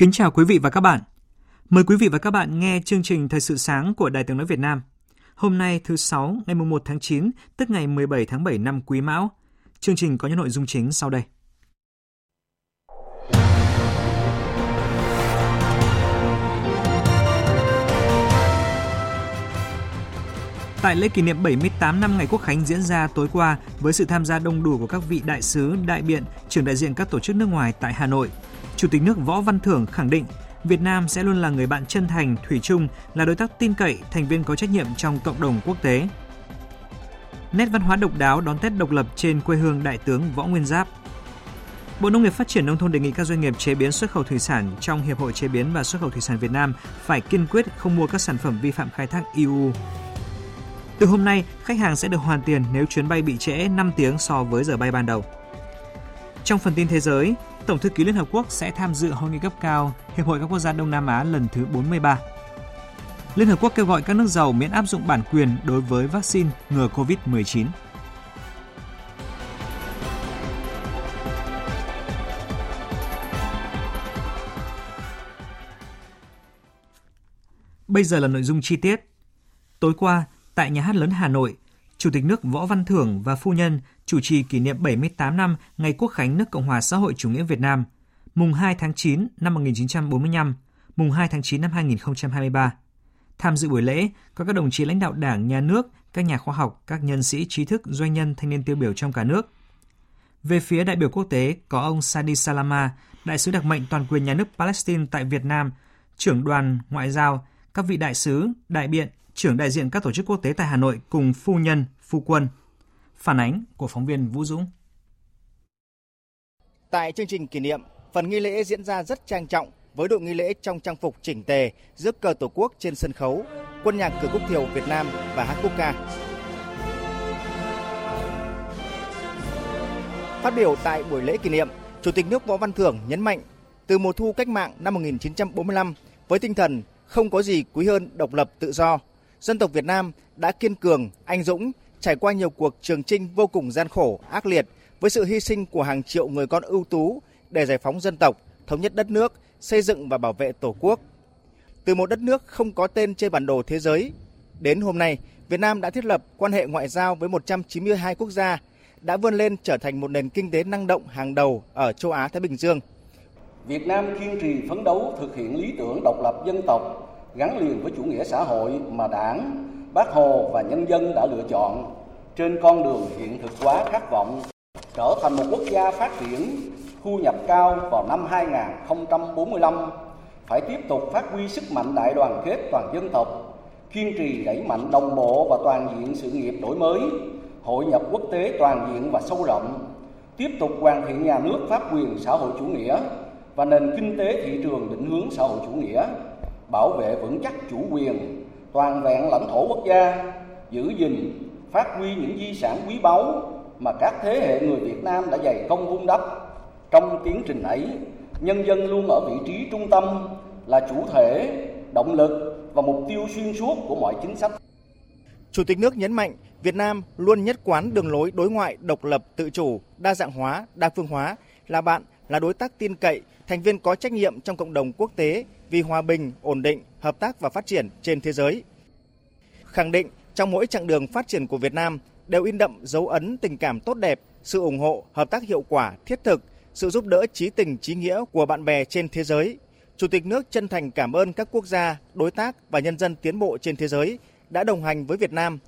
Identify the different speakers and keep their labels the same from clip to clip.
Speaker 1: Kính chào quý vị và các bạn. Mời quý vị và các bạn nghe chương trình Thời sự sáng của Đài Tiếng Nói Việt Nam. Hôm nay thứ Sáu, ngày 1 tháng 9, tức ngày 17 tháng 7 năm Quý Mão. Chương trình có những nội dung chính sau đây. Tại lễ kỷ niệm 78 năm ngày Quốc khánh diễn ra tối qua với sự tham gia đông đủ của các vị đại sứ, đại biện, trưởng đại diện các tổ chức nước ngoài tại Hà Nội, Chủ tịch nước Võ Văn Thưởng khẳng định Việt Nam sẽ luôn là người bạn chân thành, thủy chung, là đối tác tin cậy, thành viên có trách nhiệm trong cộng đồng quốc tế. Nét văn hóa độc đáo đón Tết độc lập trên quê hương Đại tướng Võ Nguyên Giáp. Bộ Nông nghiệp Phát triển Nông thôn đề nghị các doanh nghiệp chế biến xuất khẩu thủy sản trong Hiệp hội Chế biến và Xuất khẩu Thủy sản Việt Nam phải kiên quyết không mua các sản phẩm vi phạm khai thác EU. Từ hôm nay, khách hàng sẽ được hoàn tiền nếu chuyến bay bị trễ 5 tiếng so với giờ bay ban đầu. Trong phần tin thế giới, Tổng thư ký Liên Hợp Quốc sẽ tham dự hội nghị cấp cao Hiệp hội các quốc gia Đông Nam Á lần thứ 43. Liên Hợp Quốc kêu gọi các nước giàu miễn áp dụng bản quyền đối với vaccine ngừa COVID-19. Bây giờ là nội dung chi tiết. Tối qua, tại Nhà hát lớn Hà Nội, Chủ tịch nước Võ Văn Thưởng và phu nhân chủ trì kỷ niệm 78 năm ngày Quốc khánh nước Cộng hòa xã hội chủ nghĩa Việt Nam, mùng 2 tháng 9 năm 1945, mùng 2 tháng 9 năm 2023. Tham dự buổi lễ có các đồng chí lãnh đạo Đảng, Nhà nước, các nhà khoa học, các nhân sĩ trí thức, doanh nhân, thanh niên tiêu biểu trong cả nước. Về phía đại biểu quốc tế có ông Sadi Salama, đại sứ đặc mệnh toàn quyền nhà nước Palestine tại Việt Nam, trưởng đoàn ngoại giao, các vị đại sứ, đại biện, trưởng đại diện các tổ chức quốc tế tại Hà Nội cùng phu nhân, phu quân. Phản ánh của phóng viên Vũ Dũng.
Speaker 2: Tại chương trình kỷ niệm, phần nghi lễ diễn ra rất trang trọng với đội nghi lễ trong trang phục chỉnh tề, rước cờ tổ quốc trên sân khấu, quân nhạc cử quốc thiều Việt Nam và hát quốc ca. Phát biểu tại buổi lễ kỷ niệm, Chủ tịch nước Võ Văn Thưởng nhấn mạnh, từ mùa thu cách mạng năm 1945 với tinh thần không có gì quý hơn độc lập tự do, dân tộc Việt Nam đã kiên cường, anh dũng, trải qua nhiều cuộc trường chinh vô cùng gian khổ, ác liệt với sự hy sinh của hàng triệu người con ưu tú để giải phóng dân tộc, thống nhất đất nước, xây dựng và bảo vệ Tổ quốc. Từ một đất nước không có tên trên bản đồ thế giới, đến hôm nay, Việt Nam đã thiết lập quan hệ ngoại giao với 192 quốc gia, đã vươn lên trở thành một nền kinh tế năng động hàng đầu ở châu Á Thái Bình Dương.
Speaker 3: Việt Nam kiên trì phấn đấu thực hiện lý tưởng độc lập dân tộc gắn liền với chủ nghĩa xã hội mà Đảng, Bác Hồ và nhân dân đã lựa chọn. Trên con đường hiện thực hóa khát vọng trở thành một quốc gia phát triển thu nhập cao vào năm 2045 phải tiếp tục phát huy sức mạnh đại đoàn kết toàn dân tộc, kiên trì đẩy mạnh đồng bộ và toàn diện sự nghiệp đổi mới, hội nhập quốc tế toàn diện và sâu rộng, tiếp tục hoàn thiện nhà nước pháp quyền xã hội chủ nghĩa và nền kinh tế thị trường định hướng xã hội chủ nghĩa, bảo vệ vững chắc chủ quyền, toàn vẹn lãnh thổ quốc gia, giữ gìn, phát huy những di sản quý báu mà các thế hệ người Việt Nam đã dày công vun đắp. Trong tiến trình ấy, nhân dân luôn ở vị trí trung tâm, là chủ thể, động lực và mục tiêu xuyên suốt của mọi chính sách.
Speaker 2: Chủ tịch nước nhấn mạnh Việt Nam luôn nhất quán đường lối đối ngoại độc lập, tự chủ, đa dạng hóa, đa phương hóa, là bạn, là đối tác tin cậy, thành viên có trách nhiệm trong cộng đồng quốc tế vì hòa bình, ổn định, hợp tác và phát triển trên thế giới. Khẳng định trong mỗi chặng đường phát triển của Việt Nam đều in đậm dấu ấn tình cảm tốt đẹp, sự ủng hộ, hợp tác hiệu quả, thiết thực, sự giúp đỡ trí tình trí nghĩa của bạn bè trên thế giới. Chủ tịch nước chân thành cảm ơn các quốc gia, đối tác và nhân dân tiến bộ trên thế giới đã đồng hành với Việt Nam,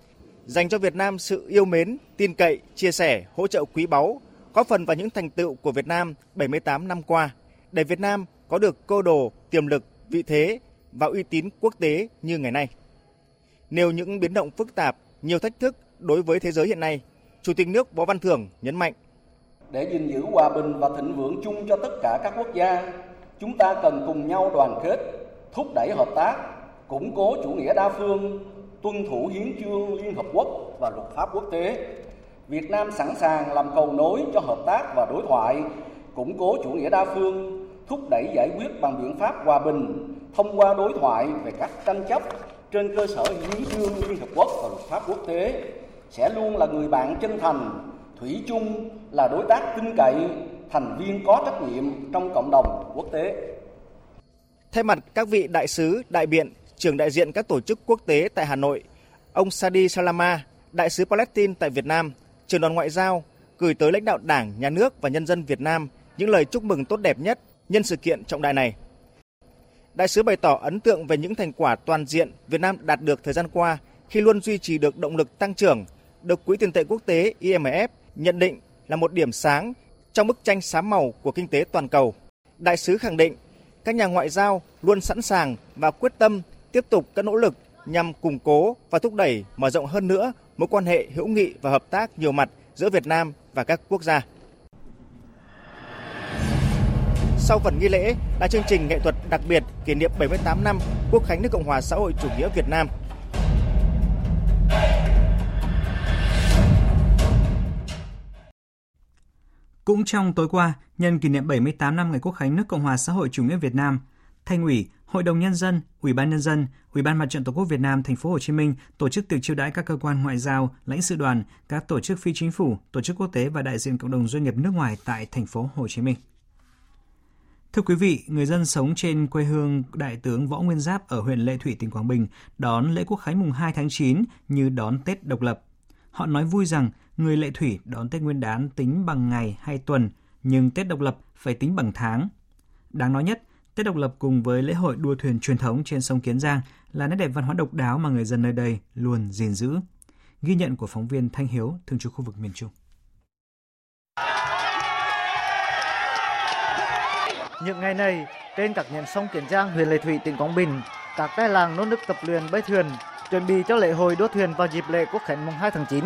Speaker 2: dành cho Việt Nam sự yêu mến, tin cậy, chia sẻ, hỗ trợ quý báu, có phần vào những thành tựu của Việt Nam 78 năm qua, để Việt Nam có được cơ đồ, tiềm lực, vị thế và uy tín quốc tế như ngày nay. Nêu những biến động phức tạp, nhiều thách thức đối với thế giới hiện nay, Chủ tịch nước Võ Văn Thưởng nhấn mạnh.
Speaker 3: Để gìn giữ hòa bình và thịnh vượng chung cho tất cả các quốc gia, chúng ta cần cùng nhau đoàn kết, thúc đẩy hợp tác, củng cố chủ nghĩa đa phương, tuân thủ hiến chương Liên Hợp Quốc và luật pháp quốc tế. Việt Nam sẵn sàng làm cầu nối cho hợp tác và đối thoại, củng cố chủ nghĩa đa phương, thúc đẩy giải quyết bằng biện pháp hòa bình thông qua đối thoại về các tranh chấp trên cơ sở hiến chương Liên Hợp Quốc và luật pháp quốc tế sẽ luôn là người bạn chân thành, thủy chung là đối tác tin cậy, thành viên có trách nhiệm trong cộng đồng quốc tế.
Speaker 2: Thay mặt các vị đại sứ, đại biện, trưởng đại diện các tổ chức quốc tế tại Hà Nội, ông Sadi Salama, đại sứ Palestine tại Việt Nam, trưởng đoàn ngoại giao, gửi tới lãnh đạo Đảng, Nhà nước và nhân dân Việt Nam những lời chúc mừng tốt đẹp nhất nhân sự kiện trọng đại này. Đại sứ bày tỏ ấn tượng về những thành quả toàn diện Việt Nam đạt được thời gian qua khi luôn duy trì được động lực tăng trưởng, được Quỹ tiền tệ quốc tế IMF nhận định là một điểm sáng trong bức tranh xám màu của kinh tế toàn cầu. Đại sứ khẳng định các nhà ngoại giao luôn sẵn sàng và quyết tâm tiếp tục các nỗ lực nhằm củng cố và thúc đẩy mở rộng hơn nữa mối quan hệ hữu nghị và hợp tác nhiều mặt giữa Việt Nam và các quốc gia. Sau phần nghi lễ là chương trình nghệ thuật đặc biệt kỷ niệm 78 năm Quốc khánh nước Cộng hòa xã hội chủ nghĩa Việt Nam.
Speaker 1: Cũng trong tối qua, nhân kỷ niệm 78 năm ngày Quốc khánh nước Cộng hòa xã hội chủ nghĩa Việt Nam, Thành ủy, Hội đồng nhân dân, Ủy ban nhân dân, Ủy ban Mặt trận Tổ quốc Việt Nam thành phố Hồ Chí Minh tổ chức tiệc chiêu đãi các cơ quan ngoại giao, lãnh sự đoàn, các tổ chức phi chính phủ, tổ chức quốc tế và đại diện cộng đồng doanh nghiệp nước ngoài tại thành phố Hồ Chí Minh. Thưa quý vị, người dân sống trên quê hương Đại tướng Võ Nguyên Giáp ở huyện Lệ Thủy, tỉnh Quảng Bình đón lễ Quốc khánh mùng 2 tháng 9 như đón Tết độc lập. Họ nói vui rằng người Lệ Thủy đón Tết Nguyên đán tính bằng ngày hay tuần, nhưng Tết độc lập phải tính bằng tháng. Đáng nói nhất, Tết độc lập cùng với lễ hội đua thuyền truyền thống trên sông Kiến Giang là nét đẹp văn hóa độc đáo mà người dân nơi đây luôn gìn giữ. Ghi nhận của phóng viên Thanh Hiếu, thường trú khu vực miền Trung.
Speaker 4: Những ngày này, trên các nhánh sông Kiến Giang, huyện Lệ Thủy, tỉnh Quảng Bình, các tay làng nỗ lực tập luyện bơi thuyền, chuẩn bị cho lễ hội đua thuyền vào dịp lễ Quốc khánh mùng 2 tháng 9.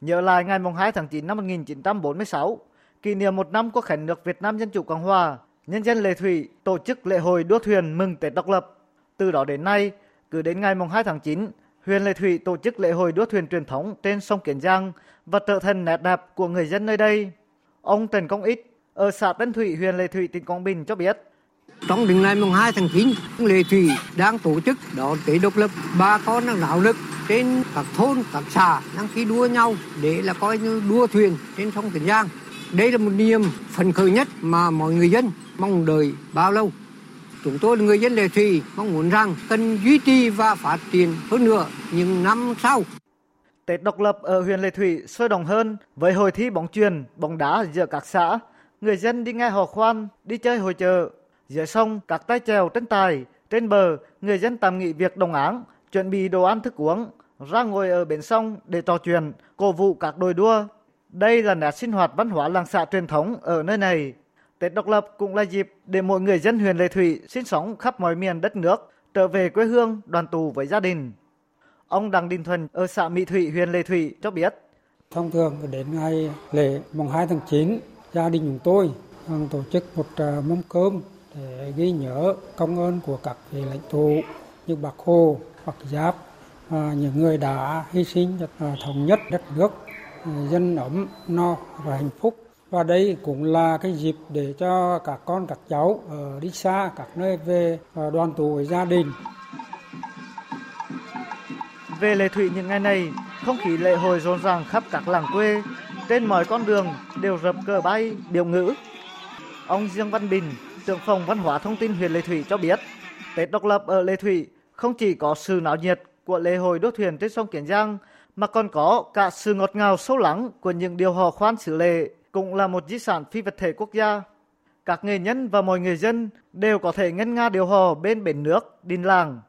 Speaker 4: Nhớ lại ngày mùng 2 tháng 9 năm 1946, kỷ niệm một năm Quốc khánh nước Việt Nam Dân Chủ Cộng Hòa, nhân dân Lệ Thủy tổ chức lễ hội đua thuyền mừng Tết độc lập. Từ đó đến nay, cứ đến ngày mùng 2 tháng 9, huyện Lệ Thủy tổ chức lễ hội đua thuyền truyền thống trên sông Kiến Giang và trở thành nét đẹp của người dân nơi đây. Ông Trần Công Ích ở xã Tân Thủy, huyện Lệ Thủy, tỉnh Quảng Bình cho biết.
Speaker 5: Trong đến ngày mùng 2 tháng 9, Lệ Thủy đang tổ chức đón Tết độc lập. Bà con đang náo lực trên các thôn, các xã đang khi đua nhau để là coi như đua thuyền trên sông Kiến Giang. Đây là một niềm phấn khởi nhất mà mọi người dân mong đợi bao lâu. Chúng tôi là người dân Lệ Thủy mong muốn rằng cần duy trì và phát triển hơn nữa những năm sau.
Speaker 4: Tết độc lập ở huyện Lệ Thủy sôi động hơn với hội thi bóng chuyền, bóng đá giữa các xã. Người dân đi nghe hò khoan, đi chơi hội chợ. Giữa sông, các tay chèo trên tài, trên bờ, người dân tạm nghỉ việc đồng áng, chuẩn bị đồ ăn thức uống, ra ngồi ở bến sông để trò chuyện, cổ vũ các đội đua. Đây là nét sinh hoạt văn hóa làng xã truyền thống ở nơi này. Tết độc lập cũng là dịp để mọi người dân huyện Lệ Thủy sinh sống khắp mọi miền đất nước trở về quê hương đoàn tụ với gia đình. Ông Đặng Đình Thuần ở xã Mỹ Thủy, huyện Lệ Thủy cho biết.
Speaker 6: Thông thường đến ngày lễ mùng 2 tháng 9, gia đình chúng tôi ờ, tổ chức một ờ, mâm cơm để ghi nhớ công ơn của các vị lãnh tụ như Bác Hồ, Bác Giáp, ờ, những người đã hy sinh cho thống nhất đất nước, dân ấm, no và hạnh phúc. Và đây cũng là cái dịp để cho các con, các cháu ở đi xa, các nơi về ờ, đoàn tụ với gia đình.
Speaker 4: Về Lệ Thủy những ngày này, không khí lễ hội rộn ràng khắp các làng quê, trên mọi con đường đều rập cờ bay, điệu ngữ. Ông Dương Văn Bình, trưởng phòng văn hóa thông tin huyện Lệ Thủy cho biết, Tết độc lập ở Lệ Thủy không chỉ có sự náo nhiệt của lễ hội đua thuyền trên sông Kiến Giang, mà còn có cả sự ngọt ngào sâu lắng của những điều hò khoan xử lệ, cũng là một di sản phi vật thể quốc gia. Các nghệ nhân và mọi người dân đều có thể ngân nga điều hò bên bến nước, đình làng.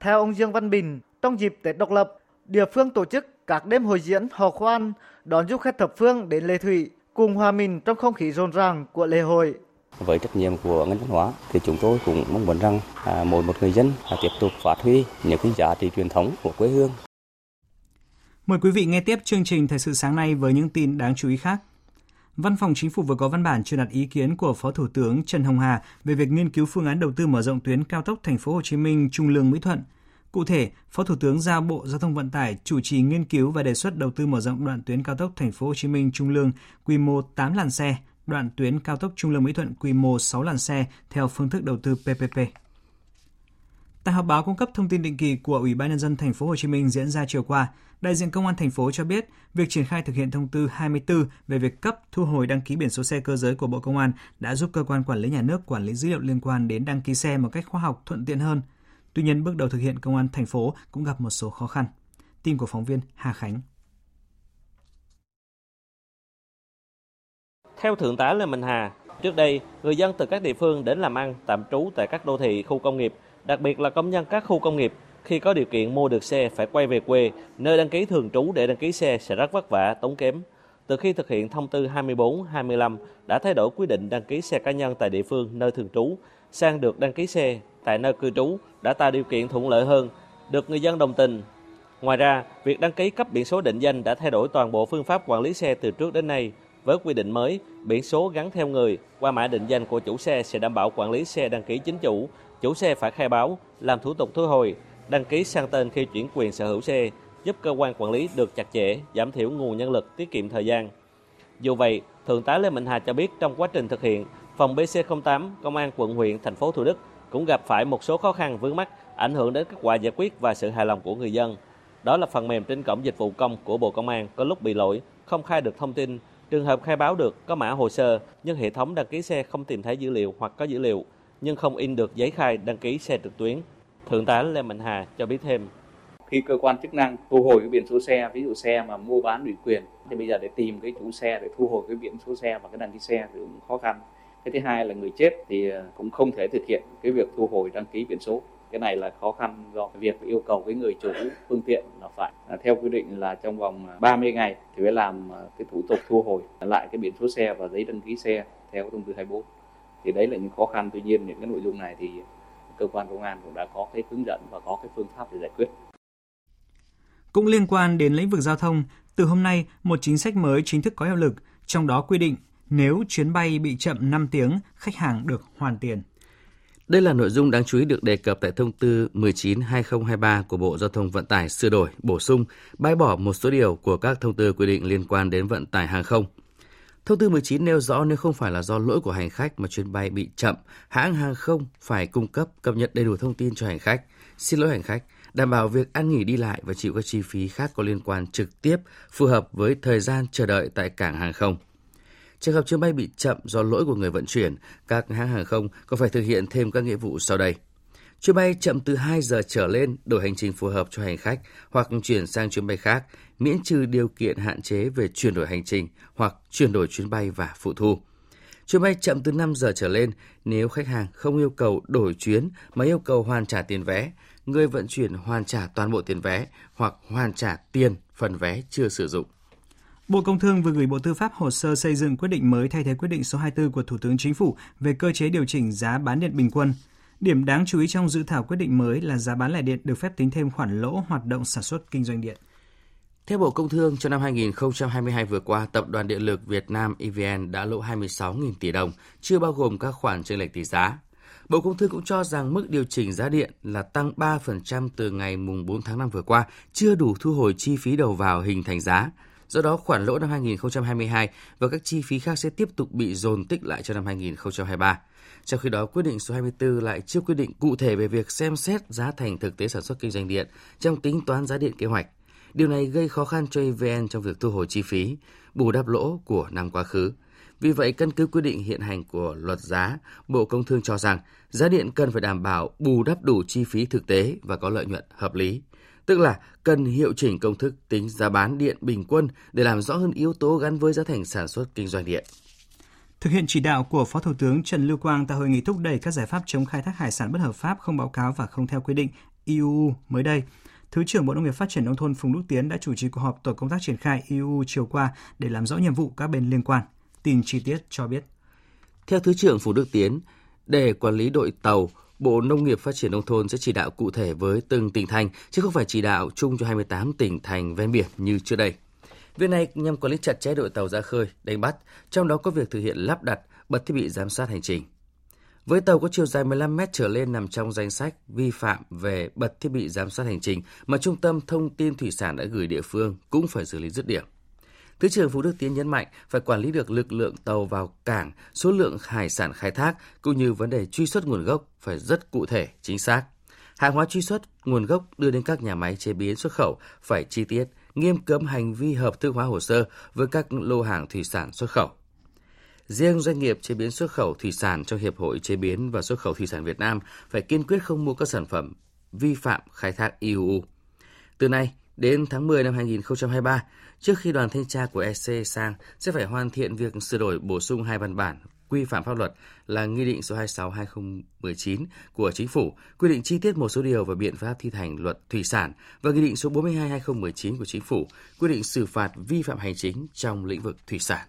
Speaker 4: Theo ông Dương Văn Bình, trong dịp Tết độc lập, địa phương tổ chức các đêm hội diễn hò khoan đón du khách thập phương đến Lệ Thủy cùng hòa mình trong không khí rộn ràng của lễ hội.
Speaker 7: Với trách nhiệm của ngành văn hóa thì chúng tôi cũng mong muốn rằng à, mỗi một người dân à, tiếp tục phát huy những cái giá trị truyền thống của quê hương.
Speaker 1: Mời quý vị nghe tiếp chương trình Thời sự sáng nay với những tin đáng chú ý khác. Văn phòng Chính phủ vừa có văn bản truyền đạt ý kiến của Phó Thủ tướng Trần Hồng Hà về việc nghiên cứu phương án đầu tư mở rộng tuyến cao tốc Thành phố Hồ Chí Minh Trung Lương Mỹ Thuận. Cụ thể, Phó Thủ tướng giao Bộ Giao thông Vận tải chủ trì nghiên cứu và đề xuất đầu tư mở rộng đoạn tuyến cao tốc Thành phố Hồ Chí Minh Trung Lương quy mô 8 làn xe, đoạn tuyến cao tốc Trung Lương Mỹ Thuận quy mô 6 làn xe theo phương thức đầu tư PPP. Tại họp báo cung cấp thông tin định kỳ của Ủy ban nhân dân thành phố Hồ Chí Minh diễn ra chiều qua, đại diện công an thành phố cho biết, việc triển khai thực hiện thông tư 24 về việc cấp thu hồi đăng ký biển số xe cơ giới của Bộ Công an đã giúp cơ quan quản lý nhà nước quản lý dữ liệu liên quan đến đăng ký xe một cách khoa học thuận tiện hơn. Tuy nhiên, bước đầu thực hiện công an thành phố cũng gặp một số khó khăn. Tin của phóng viên Hà Khánh.
Speaker 8: Theo Thượng tá Lê Minh Hà, trước đây, người dân từ các địa phương đến làm ăn, tạm trú tại các đô thị, khu công nghiệp, đặc biệt là công nhân các khu công nghiệp, khi có điều kiện mua được xe phải quay về quê, nơi đăng ký thường trú để đăng ký xe sẽ rất vất vả, tốn kém. Từ khi thực hiện thông tư 24-25 đã thay đổi quy định đăng ký xe cá nhân tại địa phương nơi thường trú sang được đăng ký xe tại nơi cư trú đã tạo điều kiện thuận lợi hơn, được người dân đồng tình. Ngoài ra, việc đăng ký cấp biển số định danh đã thay đổi toàn bộ phương pháp quản lý xe từ trước đến nay. Với quy định mới, biển số gắn theo người qua mã định danh của chủ xe sẽ đảm bảo quản lý xe đăng ký chính chủ. Chủ xe phải khai báo, làm thủ tục thu hồi, đăng ký sang tên khi chuyển quyền sở hữu xe, giúp cơ quan quản lý được chặt chẽ, giảm thiểu nguồn nhân lực, tiết kiệm thời gian. Dù vậy, Thượng tá Lê Mạnh Hà cho biết trong quá trình thực hiện, phòng BC08, Công an quận huyện, thành phố Thủ Đức cũng gặp phải một số khó khăn vướng mắt ảnh hưởng đến kết quả giải quyết và sự hài lòng của người dân. Đó là phần mềm trên cổng dịch vụ công của Bộ Công an có lúc bị lỗi, không khai được thông tin, trường hợp khai báo được có mã hồ sơ nhưng hệ thống đăng ký xe không tìm thấy dữ liệu hoặc có dữ liệu nhưng không in được giấy khai đăng ký xe trực tuyến. Thượng tá Lê Mạnh Hà cho biết thêm.
Speaker 9: Khi cơ quan chức năng thu hồi cái biển số xe, ví dụ xe mà mua bán ủy quyền, thì bây giờ để tìm cái chủ xe để thu hồi cái biển số xe và cái đăng ký xe thì cũng khó khăn. Cái thứ hai là người chết thì à, cũng không thể thực hiện cái việc thu hồi đăng ký biển số. Cái này là khó khăn do việc yêu cầu cái người chủ phương tiện là phải à, theo quy định là trong vòng à, 30 ngày thì phải làm cái thủ tục thu hồi lại cái biển số xe và giấy đăng ký xe theo thông tư 24. Thì đấy là những khó khăn. Tuy nhiên những cái nội dung này thì cơ quan công an cũng đã có cái hướng dẫn và có cái phương pháp để giải quyết.
Speaker 1: Cũng liên quan đến lĩnh vực giao thông, từ hôm nay một chính sách mới chính thức có hiệu lực, trong đó quy định nếu chuyến bay bị chậm 5 tiếng, khách hàng được hoàn tiền.
Speaker 10: Đây là nội dung đáng chú ý được đề cập tại thông tư 19-2023 của Bộ Giao thông Vận tải sửa đổi, bổ sung, bãi bỏ một số điều của các thông tư quy định liên quan đến vận tải hàng không. Thông tư 19 nêu rõ nếu không phải là do lỗi của hành khách mà chuyến bay bị chậm, hãng hàng không phải cung cấp cập nhật đầy đủ thông tin cho hành khách, xin lỗi hành khách, đảm bảo việc ăn nghỉ đi lại và chịu các chi phí khác có liên quan trực tiếp phù hợp với thời gian chờ đợi tại cảng hàng không. Trường hợp chuyến bay bị chậm do lỗi của người vận chuyển, các hãng hàng không có phải thực hiện thêm các nghĩa vụ sau đây. Chuyến bay chậm từ 2 giờ trở lên đổi hành trình phù hợp cho hành khách hoặc chuyển sang chuyến bay khác, miễn trừ điều kiện hạn chế về chuyển đổi hành trình hoặc chuyển đổi chuyến bay và phụ thu. Chuyến bay chậm từ 5 giờ trở lên nếu khách hàng không yêu cầu đổi chuyến mà yêu cầu hoàn trả tiền vé, người vận chuyển hoàn trả toàn bộ tiền vé hoặc hoàn trả tiền phần vé chưa sử dụng.
Speaker 1: Bộ Công Thương vừa gửi Bộ Tư pháp hồ sơ xây dựng quyết định mới thay thế quyết định số 24 của Thủ tướng Chính phủ về cơ chế điều chỉnh giá bán điện bình quân. Điểm đáng chú ý trong dự thảo quyết định mới là giá bán lẻ điện được phép tính thêm khoản lỗ hoạt động sản xuất kinh doanh điện.
Speaker 10: Theo Bộ Công Thương, trong năm 2022 vừa qua, Tập đoàn Điện lực Việt Nam EVN đã lỗ 26.000 tỷ đồng, chưa bao gồm các khoản chênh lệch tỷ giá. Bộ Công Thương cũng cho rằng mức điều chỉnh giá điện là tăng 3% từ ngày mùng 4 tháng 5 vừa qua, chưa đủ thu hồi chi phí đầu vào hình thành giá. Do đó, khoản lỗ năm 2022 và các chi phí khác sẽ tiếp tục bị dồn tích lại cho năm 2023. Trong khi đó, quyết định số 24 lại chưa quyết định cụ thể về việc xem xét giá thành thực tế sản xuất kinh doanh điện trong tính toán giá điện kế hoạch. Điều này gây khó khăn cho EVN trong việc thu hồi chi phí, bù đắp lỗ của năm quá khứ. Vì vậy, căn cứ quy định hiện hành của luật giá, Bộ Công Thương cho rằng giá điện cần phải đảm bảo bù đắp đủ chi phí thực tế và có lợi nhuận hợp lý. Tức là cần hiệu chỉnh công thức tính giá bán điện bình quân để làm rõ hơn yếu tố gắn với giá thành sản xuất kinh doanh điện.
Speaker 1: Thực hiện chỉ đạo của Phó Thủ tướng Trần Lưu Quang tại hội nghị thúc đẩy các giải pháp chống khai thác hải sản bất hợp pháp không báo cáo và không theo quy định EU mới đây, Thứ trưởng Bộ Nông nghiệp Phát triển Nông thôn Phùng Đức Tiến đã chủ trì cuộc họp tổ công tác triển khai EU chiều qua để làm rõ nhiệm vụ các bên liên quan. Tin chi tiết cho biết.
Speaker 10: Theo Thứ trưởng Phùng Đức Tiến, để quản lý đội tàu, Bộ Nông nghiệp Phát triển Nông thôn sẽ chỉ đạo cụ thể với từng tỉnh thành, chứ không phải chỉ đạo chung cho 28 tỉnh thành ven biển như trước đây. Việc này nhằm quản lý chặt chẽ đội tàu ra khơi, đánh bắt, trong đó có việc thực hiện lắp đặt, bật thiết bị giám sát hành trình. Với tàu có chiều dài 15 mét trở lên nằm trong danh sách vi phạm về bật thiết bị giám sát hành trình mà Trung tâm Thông tin Thủy sản đã gửi địa phương cũng phải xử lý dứt điểm. Thứ trưởng Phú Đức Tiến nhấn mạnh phải quản lý được lực lượng tàu vào cảng, số lượng hải sản khai thác cũng như vấn đề truy xuất nguồn gốc phải rất cụ thể, chính xác. Hàng hóa truy xuất nguồn gốc đưa đến các nhà máy chế biến xuất khẩu phải chi tiết, nghiêm cấm hành vi hợp thức hóa hồ sơ với các lô hàng thủy sản xuất khẩu. Riêng doanh nghiệp chế biến xuất khẩu thủy sản trong Hiệp hội Chế biến và Xuất khẩu Thủy sản Việt Nam phải kiên quyết không mua các sản phẩm vi phạm khai thác IUU. Từ nay đến tháng 10 năm 2023, trước khi đoàn thanh tra của EC sang sẽ phải hoàn thiện việc sửa đổi bổ sung hai văn bản quy phạm pháp luật là Nghị định số 26-2019 của Chính phủ, quy định chi tiết một số điều và biện pháp thi hành luật thủy sản và Nghị định số 42-2019 của Chính phủ, quy định xử phạt vi phạm hành chính trong lĩnh vực thủy sản.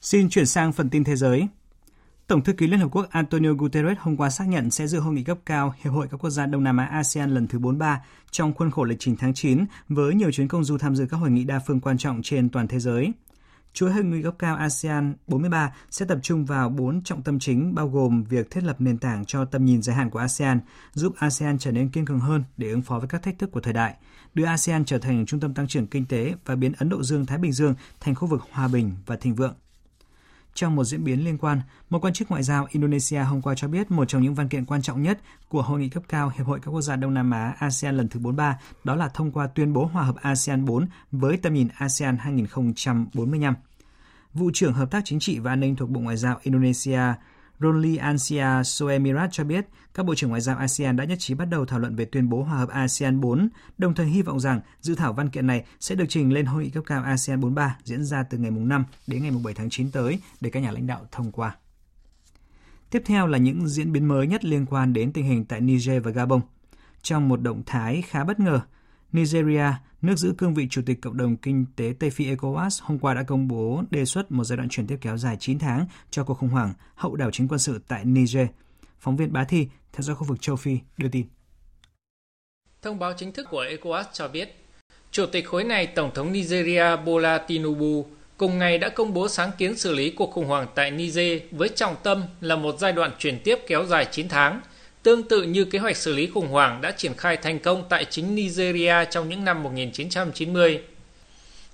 Speaker 1: Xin chuyển sang phần tin thế giới. Tổng thư ký Liên Hợp Quốc Antonio Guterres hôm qua xác nhận sẽ dự hội nghị cấp cao Hiệp hội các quốc gia Đông Nam Á ASEAN lần thứ 43 trong khuôn khổ lịch trình tháng 9 với nhiều chuyến công du tham dự các hội nghị đa phương quan trọng trên toàn thế giới. Chuỗi hội nghị cấp cao ASEAN 43 sẽ tập trung vào bốn trọng tâm chính bao gồm việc thiết lập nền tảng cho tầm nhìn dài hạn của ASEAN, giúp ASEAN trở nên kiên cường hơn để ứng phó với các thách thức của thời đại, đưa ASEAN trở thành trung tâm tăng trưởng kinh tế và biến Ấn Độ Dương-Thái Bình Dương thành khu vực hòa bình và thịnh vượng. Trong một diễn biến liên quan, một quan chức ngoại giao Indonesia hôm qua cho biết một trong những văn kiện quan trọng nhất của hội nghị cấp cao Hiệp hội các quốc gia Đông Nam Á ASEAN lần thứ 43 đó là thông qua tuyên bố hòa hợp ASEAN 4 với tầm nhìn ASEAN 2045. Vụ trưởng Hợp tác Chính trị và An ninh thuộc Bộ Ngoại giao Indonesia Ronli Ansia Soemirat cho biết các bộ trưởng ngoại giao ASEAN đã nhất trí bắt đầu thảo luận về tuyên bố hòa hợp ASEAN 4, đồng thời hy vọng rằng dự thảo văn kiện này sẽ được trình lên hội nghị cấp cao ASEAN 43 diễn ra từ ngày 5 đến ngày 7 tháng 9 tới để các nhà lãnh đạo thông qua. Tiếp theo là những diễn biến mới nhất liên quan đến tình hình tại Niger và Gabon. Trong một động thái khá bất ngờ, Nigeria, nước giữ cương vị Chủ tịch Cộng đồng Kinh tế Tây Phi ECOWAS hôm qua đã công bố đề xuất một giai đoạn chuyển tiếp kéo dài 9 tháng cho cuộc khủng hoảng hậu đảo chính quân sự tại Niger. Phóng viên Bá Thi, theo dõi khu vực châu Phi, đưa tin.
Speaker 11: Thông báo chính thức của ECOWAS cho biết, Chủ tịch khối này Tổng thống Nigeria Bola Tinubu cùng ngày đã công bố sáng kiến xử lý cuộc khủng hoảng tại Niger với trọng tâm là một giai đoạn chuyển tiếp kéo dài 9 tháng – Tương tự như kế hoạch xử lý khủng hoảng đã triển khai thành công tại chính Nigeria trong những năm 1990.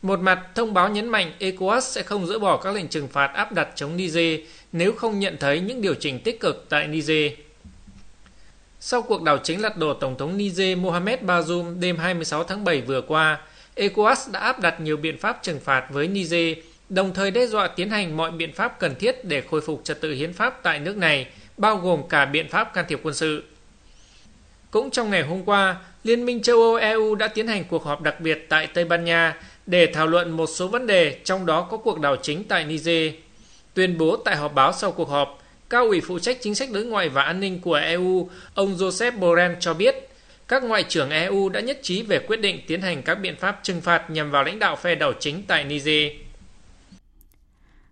Speaker 11: Một mặt, thông báo nhấn mạnh ECOWAS sẽ không dỡ bỏ các lệnh trừng phạt áp đặt chống Niger nếu không nhận thấy những điều chỉnh tích cực tại Niger. Sau cuộc đảo chính lật đổ Tổng thống Niger Mohamed Bazoum đêm 26 tháng 7 vừa qua, ECOWAS đã áp đặt nhiều biện pháp trừng phạt với Niger, đồng thời đe dọa tiến hành mọi biện pháp cần thiết để khôi phục trật tự hiến pháp tại nước này – bao gồm cả biện pháp can thiệp quân sự. Cũng trong ngày hôm qua, Liên minh châu Âu EU đã tiến hành cuộc họp đặc biệt tại Tây Ban Nha để thảo luận một số vấn đề, trong đó có cuộc đảo chính tại Niger. Tuyên bố tại họp báo sau cuộc họp, cao ủy phụ trách chính sách đối ngoại và an ninh của EU, ông Joseph Borrell cho biết, các ngoại trưởng EU đã nhất trí về quyết định tiến hành các biện pháp trừng phạt nhằm vào lãnh đạo phe đảo chính tại Niger.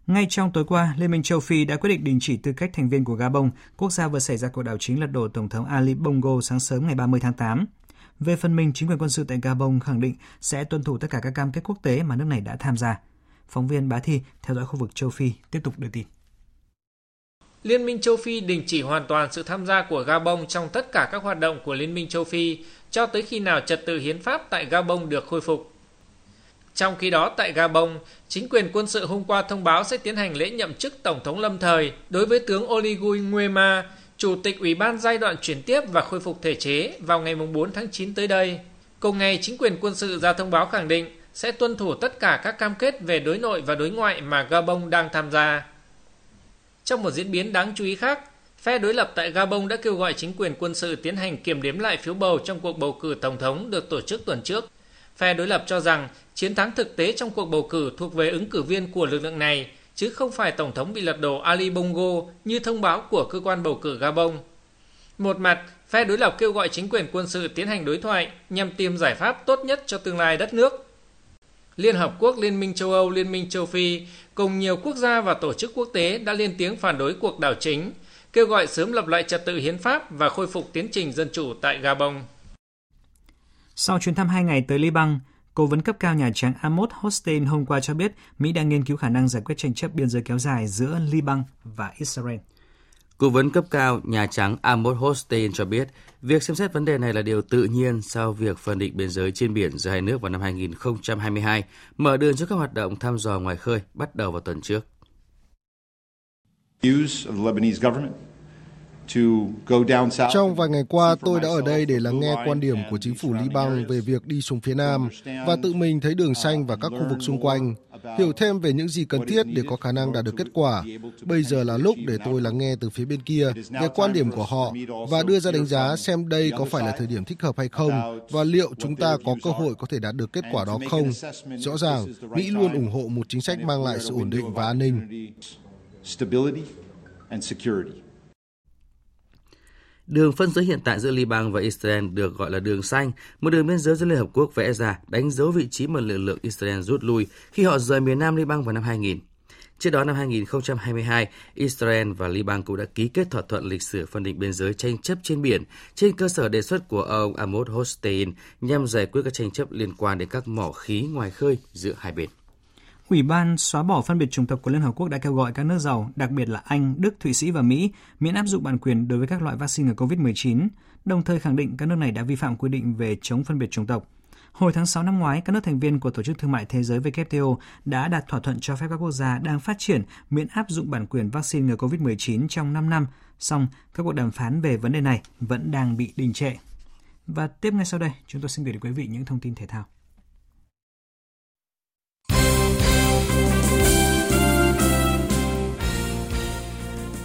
Speaker 1: Ngay trong tối qua, Liên minh châu Phi đã quyết định đình chỉ tư cách thành viên của Gabon, quốc gia vừa xảy ra cuộc đảo chính lật đổ Tổng thống Ali Bongo sáng sớm ngày 30 tháng 8. Về phần mình, chính quyền quân sự tại Gabon khẳng định sẽ tuân thủ tất cả các cam kết quốc tế mà nước này đã tham gia. Phóng viên Bá Thi theo dõi khu vực châu Phi tiếp tục đưa tin.
Speaker 11: Liên minh châu Phi đình chỉ hoàn toàn sự tham gia của Gabon trong tất cả các hoạt động của Liên minh châu Phi cho tới khi nào trật tự hiến pháp tại Gabon được khôi phục. Trong khi đó tại Gabon, chính quyền quân sự hôm qua thông báo sẽ tiến hành lễ nhậm chức Tổng thống lâm thời đối với tướng Oligui Nguema, Chủ tịch Ủy ban giai đoạn chuyển tiếp và khôi phục thể chế vào ngày 4 tháng 9 tới đây. Cùng ngày, chính quyền quân sự ra thông báo khẳng định sẽ tuân thủ tất cả các cam kết về đối nội và đối ngoại mà Gabon đang tham gia. Trong một diễn biến đáng chú ý khác, phe đối lập tại Gabon đã kêu gọi chính quyền quân sự tiến hành kiểm đếm lại phiếu bầu trong cuộc bầu cử tổng thống được tổ chức tuần trước – Phe đối lập cho rằng chiến thắng thực tế trong cuộc bầu cử thuộc về ứng cử viên của lực lượng này, chứ không phải Tổng thống bị lật đổ Ali Bongo như thông báo của cơ quan bầu cử Gabon. Một mặt, phe đối lập kêu gọi chính quyền quân sự tiến hành đối thoại nhằm tìm giải pháp tốt nhất cho tương lai đất nước. Liên Hợp Quốc, Liên minh châu Âu, Liên minh châu Phi cùng nhiều quốc gia và tổ chức quốc tế đã lên tiếng phản đối cuộc đảo chính, kêu gọi sớm lập lại trật tự hiến pháp và khôi phục tiến trình dân chủ tại Gabon.
Speaker 1: Sau chuyến thăm hai ngày tới Liban, Cố vấn cấp cao Nhà Trắng Amos Hochstein hôm qua cho biết Mỹ đang nghiên cứu khả năng giải quyết tranh chấp biên giới kéo dài giữa Liban và Israel.
Speaker 10: Cố vấn cấp cao Nhà Trắng Amos Hochstein cho biết việc xem xét vấn đề này là điều tự nhiên sau việc phân định biên giới trên biển giữa hai nước vào năm 2022, mở đường cho các hoạt động thăm dò ngoài khơi bắt đầu vào tuần trước.
Speaker 12: Trong vài ngày qua, tôi đã ở đây để lắng nghe quan điểm của chính phủ Liban về việc đi xuống phía Nam và tự mình thấy đường xanh và các khu vực xung quanh, hiểu thêm về những gì cần thiết để có khả năng đạt được kết quả. Bây giờ là lúc để tôi lắng nghe từ phía bên kia về quan điểm của họ và đưa ra đánh giá xem đây có phải là thời điểm thích hợp hay không và liệu chúng ta có cơ hội có thể đạt được kết quả đó không. Rõ ràng, Mỹ luôn ủng hộ một chính sách mang lại sự ổn định và an ninh.
Speaker 10: Đường phân giới hiện tại giữa Liban và Israel được gọi là đường xanh, một đường biên giới do Liên Hợp Quốc vẽ ra đánh dấu vị trí mà lực lượng Israel rút lui khi họ rời miền Nam Liban vào năm 2000. Trước đó năm 2022, Israel và Liban cũng đã ký kết thỏa thuận lịch sử phân định biên giới tranh chấp trên biển trên cơ sở đề xuất của ông Amos Hochstein nhằm giải quyết các tranh chấp liên quan đến các mỏ khí ngoài khơi giữa hai bên.
Speaker 1: Ủy ban xóa bỏ phân biệt chủng tộc của Liên Hợp Quốc đã kêu gọi các nước giàu, đặc biệt là Anh, Đức, Thụy Sĩ và Mỹ, miễn áp dụng bản quyền đối với các loại vaccine ngừa COVID-19, đồng thời khẳng định các nước này đã vi phạm quy định về chống phân biệt chủng tộc. Hồi tháng 6 năm ngoái, các nước thành viên của Tổ chức Thương mại Thế giới WTO đã đạt thỏa thuận cho phép các quốc gia đang phát triển miễn áp dụng bản quyền vaccine ngừa COVID-19 trong 5 năm, song các cuộc đàm phán về vấn đề này vẫn đang bị đình trệ. Và tiếp ngay sau đây, chúng tôi xin gửi đến quý vị những thông tin thể thao.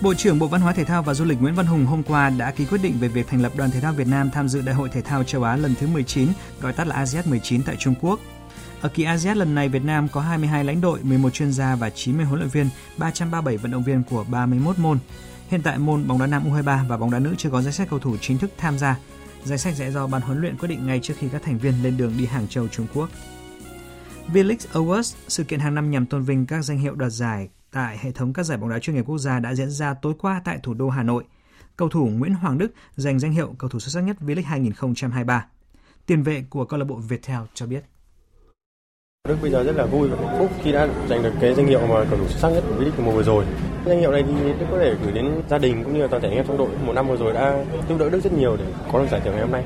Speaker 1: Bộ trưởng Bộ Văn hóa Thể thao và Du lịch Nguyễn Văn Hùng hôm qua đã ký quyết định về việc thành lập Đoàn Thể thao Việt Nam tham dự Đại hội Thể thao châu Á lần thứ 19, gọi tắt là ASEAN 19 tại Trung Quốc. Ở kỳ ASEAN lần này, Việt Nam có 22 lãnh đội, 11 chuyên gia và 90 huấn luyện viên, 337 vận động viên của 31 môn. Hiện tại môn bóng đá nam U23 và bóng đá nữ chưa có danh sách cầu thủ chính thức tham gia. Danh sách sẽ do ban huấn luyện quyết định ngay trước khi các thành viên lên đường đi Hàng Châu, Trung Quốc. V-League Awards, sự kiện hàng năm nhằm tôn vinh các danh hiệu đoạt giải tại hệ thống các giải bóng đá chuyên nghiệp quốc gia đã diễn ra tối qua tại thủ đô Hà Nội. Cầu thủ Nguyễn Hoàng Đức giành danh hiệu cầu thủ xuất sắc nhất V-League 2023. Tiền vệ của câu lạc bộ Viettel cho biết.
Speaker 13: Đức bây giờ rất là vui và hạnh phúc khi đã giành được cái danh hiệu mà cầu thủ xuất sắc nhất của V-League mùa vừa rồi. Danh hiệu này thì Đức có thể gửi đến gia đình cũng như là toàn thể anh em trong đội. Một năm vừa rồi đã giúp đỡ Đức rất nhiều để có được giải thưởng ngày hôm nay.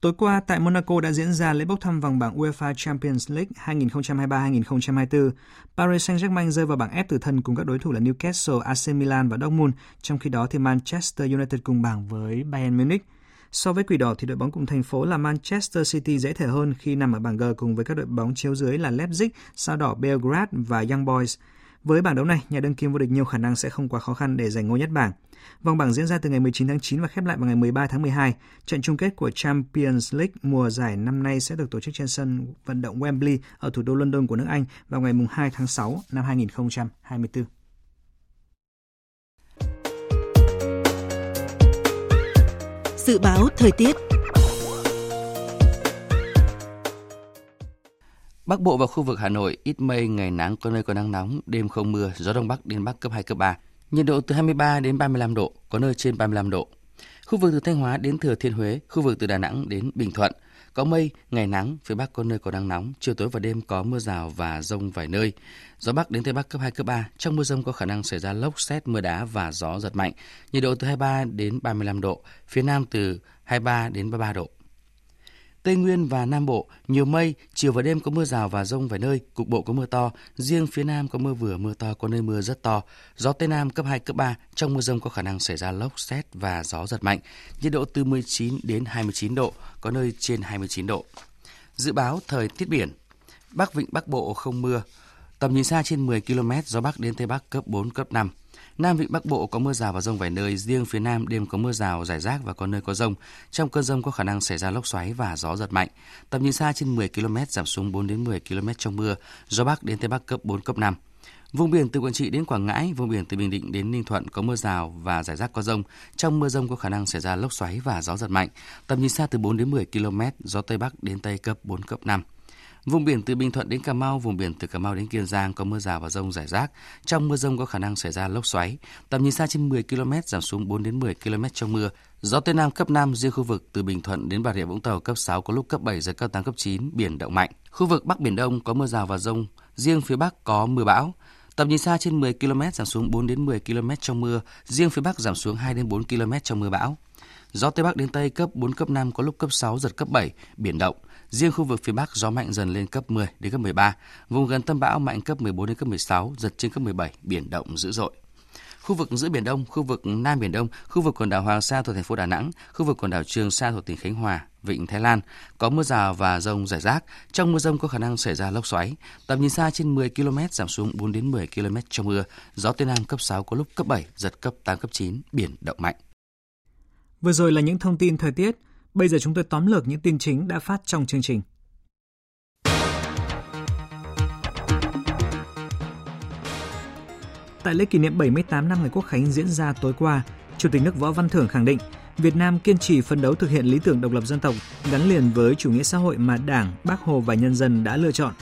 Speaker 1: Tối qua tại Monaco đã diễn ra lễ bốc thăm vòng bảng UEFA Champions League 2023-2024. Paris Saint-Germain rơi vào bảng F từ thân cùng các đối thủ là Newcastle, AC Milan và Dortmund. Trong khi đó thì Manchester United cùng bảng với Bayern Munich. So với quỷ đỏ thì đội bóng cùng thành phố là Manchester City dễ thở hơn khi nằm ở bảng G cùng với các đội bóng chiếu dưới là Leipzig, sao đỏ Belgrade và Young Boys. Với bảng đấu này, nhà đương kim vô địch nhiều khả năng sẽ không quá khó khăn để giành ngôi nhất bảng. Vòng bảng diễn ra từ ngày 19 tháng 9 và khép lại vào ngày 13 tháng 12. Trận chung kết của Champions League mùa giải năm nay sẽ được tổ chức trên sân vận động Wembley ở thủ đô London của nước Anh vào ngày 2 tháng 6 năm 2024.
Speaker 14: Dự báo thời tiết
Speaker 10: Bắc Bộ và khu vực Hà Nội ít mây, ngày nắng có nơi có nắng nóng, đêm không mưa, gió đông bắc đến bắc cấp 2 cấp 3. Nhiệt độ từ 23 đến 35 độ, có nơi trên 35 độ. Khu vực từ Thanh Hóa đến Thừa Thiên Huế, khu vực từ Đà Nẵng đến Bình Thuận, có mây, ngày nắng, phía Bắc có nơi có nắng nóng, chiều tối và đêm có mưa rào và rông vài nơi. Gió Bắc đến Tây Bắc cấp 2, cấp 3, trong mưa rông có khả năng xảy ra lốc xét, mưa đá và gió giật mạnh. Nhiệt độ từ 23 đến 35 độ, phía Nam từ 23 đến 33 độ. Tây Nguyên và Nam Bộ, nhiều mây, chiều và đêm có mưa rào và rông vài nơi, cục bộ có mưa to, riêng phía Nam có mưa vừa mưa to, có nơi mưa rất to. Gió Tây Nam cấp 2, cấp 3, trong mưa rông có khả năng xảy ra lốc, xét và gió giật mạnh. Nhiệt độ từ 19 đến 29 độ, có nơi trên 29 độ. Dự báo thời tiết biển, Bắc Vịnh Bắc Bộ không mưa, tầm nhìn xa trên 10 km, gió Bắc đến Tây Bắc cấp 4, cấp 5. Nam Vịnh Bắc Bộ có mưa rào và rông vài nơi, riêng phía Nam đêm có mưa rào, rải rác và có nơi có rông. Trong cơn rông có khả năng xảy ra lốc xoáy và gió giật mạnh. Tầm nhìn xa trên 10 km giảm xuống 4 đến 10 km trong mưa, gió Bắc đến Tây Bắc cấp 4, cấp 5. Vùng biển từ Quảng Trị đến Quảng Ngãi, vùng biển từ Bình Định đến Ninh Thuận có mưa rào và rải rác có rông. Trong mưa rông có khả năng xảy ra lốc xoáy và gió giật mạnh. Tầm nhìn xa từ 4 đến 10 km, gió Tây Bắc đến Tây cấp 4, cấp 5. Vùng biển từ Bình Thuận đến Cà Mau, vùng biển từ Cà Mau đến Kiên Giang có mưa rào và rông rải rác. Trong mưa rông có khả năng xảy ra lốc xoáy. Tầm nhìn xa trên 10 km, giảm xuống 4 đến 10 km trong mưa. Gió Tây Nam cấp 5, riêng khu vực từ Bình Thuận đến Bà Rịa Vũng Tàu cấp 6 có lúc cấp 7, giật cấp 8, cấp 9, biển động mạnh. Khu vực Bắc Biển Đông có mưa rào và rông, riêng phía Bắc có mưa bão. Tầm nhìn xa trên 10 km giảm xuống 4 đến 10 km trong mưa, riêng phía Bắc giảm xuống 2 đến 4 km trong mưa bão. Gió Tây Bắc đến Tây cấp 4, cấp 5 có lúc cấp 6, giật cấp 7, biển động. Riêng khu vực phía Bắc gió mạnh dần lên cấp 10 đến cấp 13, vùng gần tâm bão mạnh cấp 14 đến cấp 16, giật trên cấp 17, biển động dữ dội. Khu vực giữa Biển Đông, khu vực Nam Biển Đông, khu vực quần đảo Hoàng Sa thuộc thành phố Đà Nẵng, khu vực quần đảo Trường Sa thuộc tỉnh Khánh Hòa, Vịnh Thái Lan có mưa rào và rông rải rác. Trong mưa rông có khả năng xảy ra lốc xoáy. Tầm nhìn xa trên 10 km giảm xuống 4 đến 10 km trong mưa. Gió Tây Nam cấp 6 có lúc cấp 7, giật cấp 8 cấp 9, biển động mạnh.
Speaker 1: Vừa rồi là những thông tin thời tiết. Bây giờ chúng tôi tóm lược những tin chính đã phát trong chương trình. Tại lễ kỷ niệm 78 năm ngày Quốc khánh diễn ra tối qua, Chủ tịch nước Võ Văn Thưởng khẳng định Việt Nam kiên trì phấn đấu thực hiện lý tưởng độc lập dân tộc gắn liền với chủ nghĩa xã hội mà Đảng, Bác Hồ và nhân dân đã lựa chọn.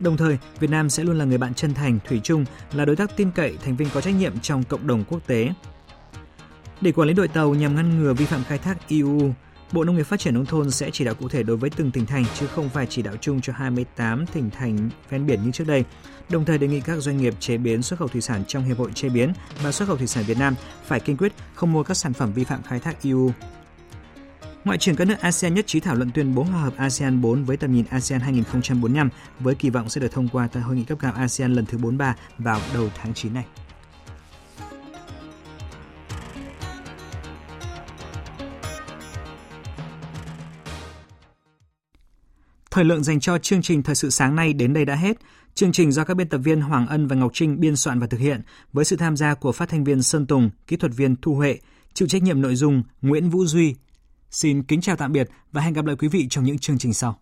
Speaker 1: Đồng thời, Việt Nam sẽ luôn là người bạn chân thành, thủy chung, là đối tác tin cậy, thành viên có trách nhiệm trong cộng đồng quốc tế. Để quản lý đội tàu nhằm ngăn ngừa vi phạm khai thác EU, Bộ Nông nghiệp Phát triển Nông thôn sẽ chỉ đạo cụ thể đối với từng tỉnh thành, chứ không phải chỉ đạo chung cho 28 tỉnh thành ven biển như trước đây. Đồng thời đề nghị các doanh nghiệp chế biến xuất khẩu thủy sản trong Hiệp hội Chế biến và Xuất khẩu thủy sản Việt Nam phải kiên quyết không mua các sản phẩm vi phạm khai thác EU. Ngoại trưởng các nước ASEAN nhất trí thảo luận tuyên bố hòa hợp ASEAN 4 với tầm nhìn ASEAN 2045 với kỳ vọng sẽ được thông qua tại hội nghị cấp cao ASEAN lần thứ 43 vào đầu tháng 9 này. Thời lượng dành cho chương trình Thời sự sáng nay đến đây đã hết. Chương trình do các biên tập viên Hoàng Ân và Ngọc Trinh biên soạn và thực hiện với sự tham gia của phát thanh viên Sơn Tùng, kỹ thuật viên Thu Huệ, chịu trách nhiệm nội dung Nguyễn Vũ Duy. Xin kính chào tạm biệt và hẹn gặp lại quý vị trong những chương trình sau.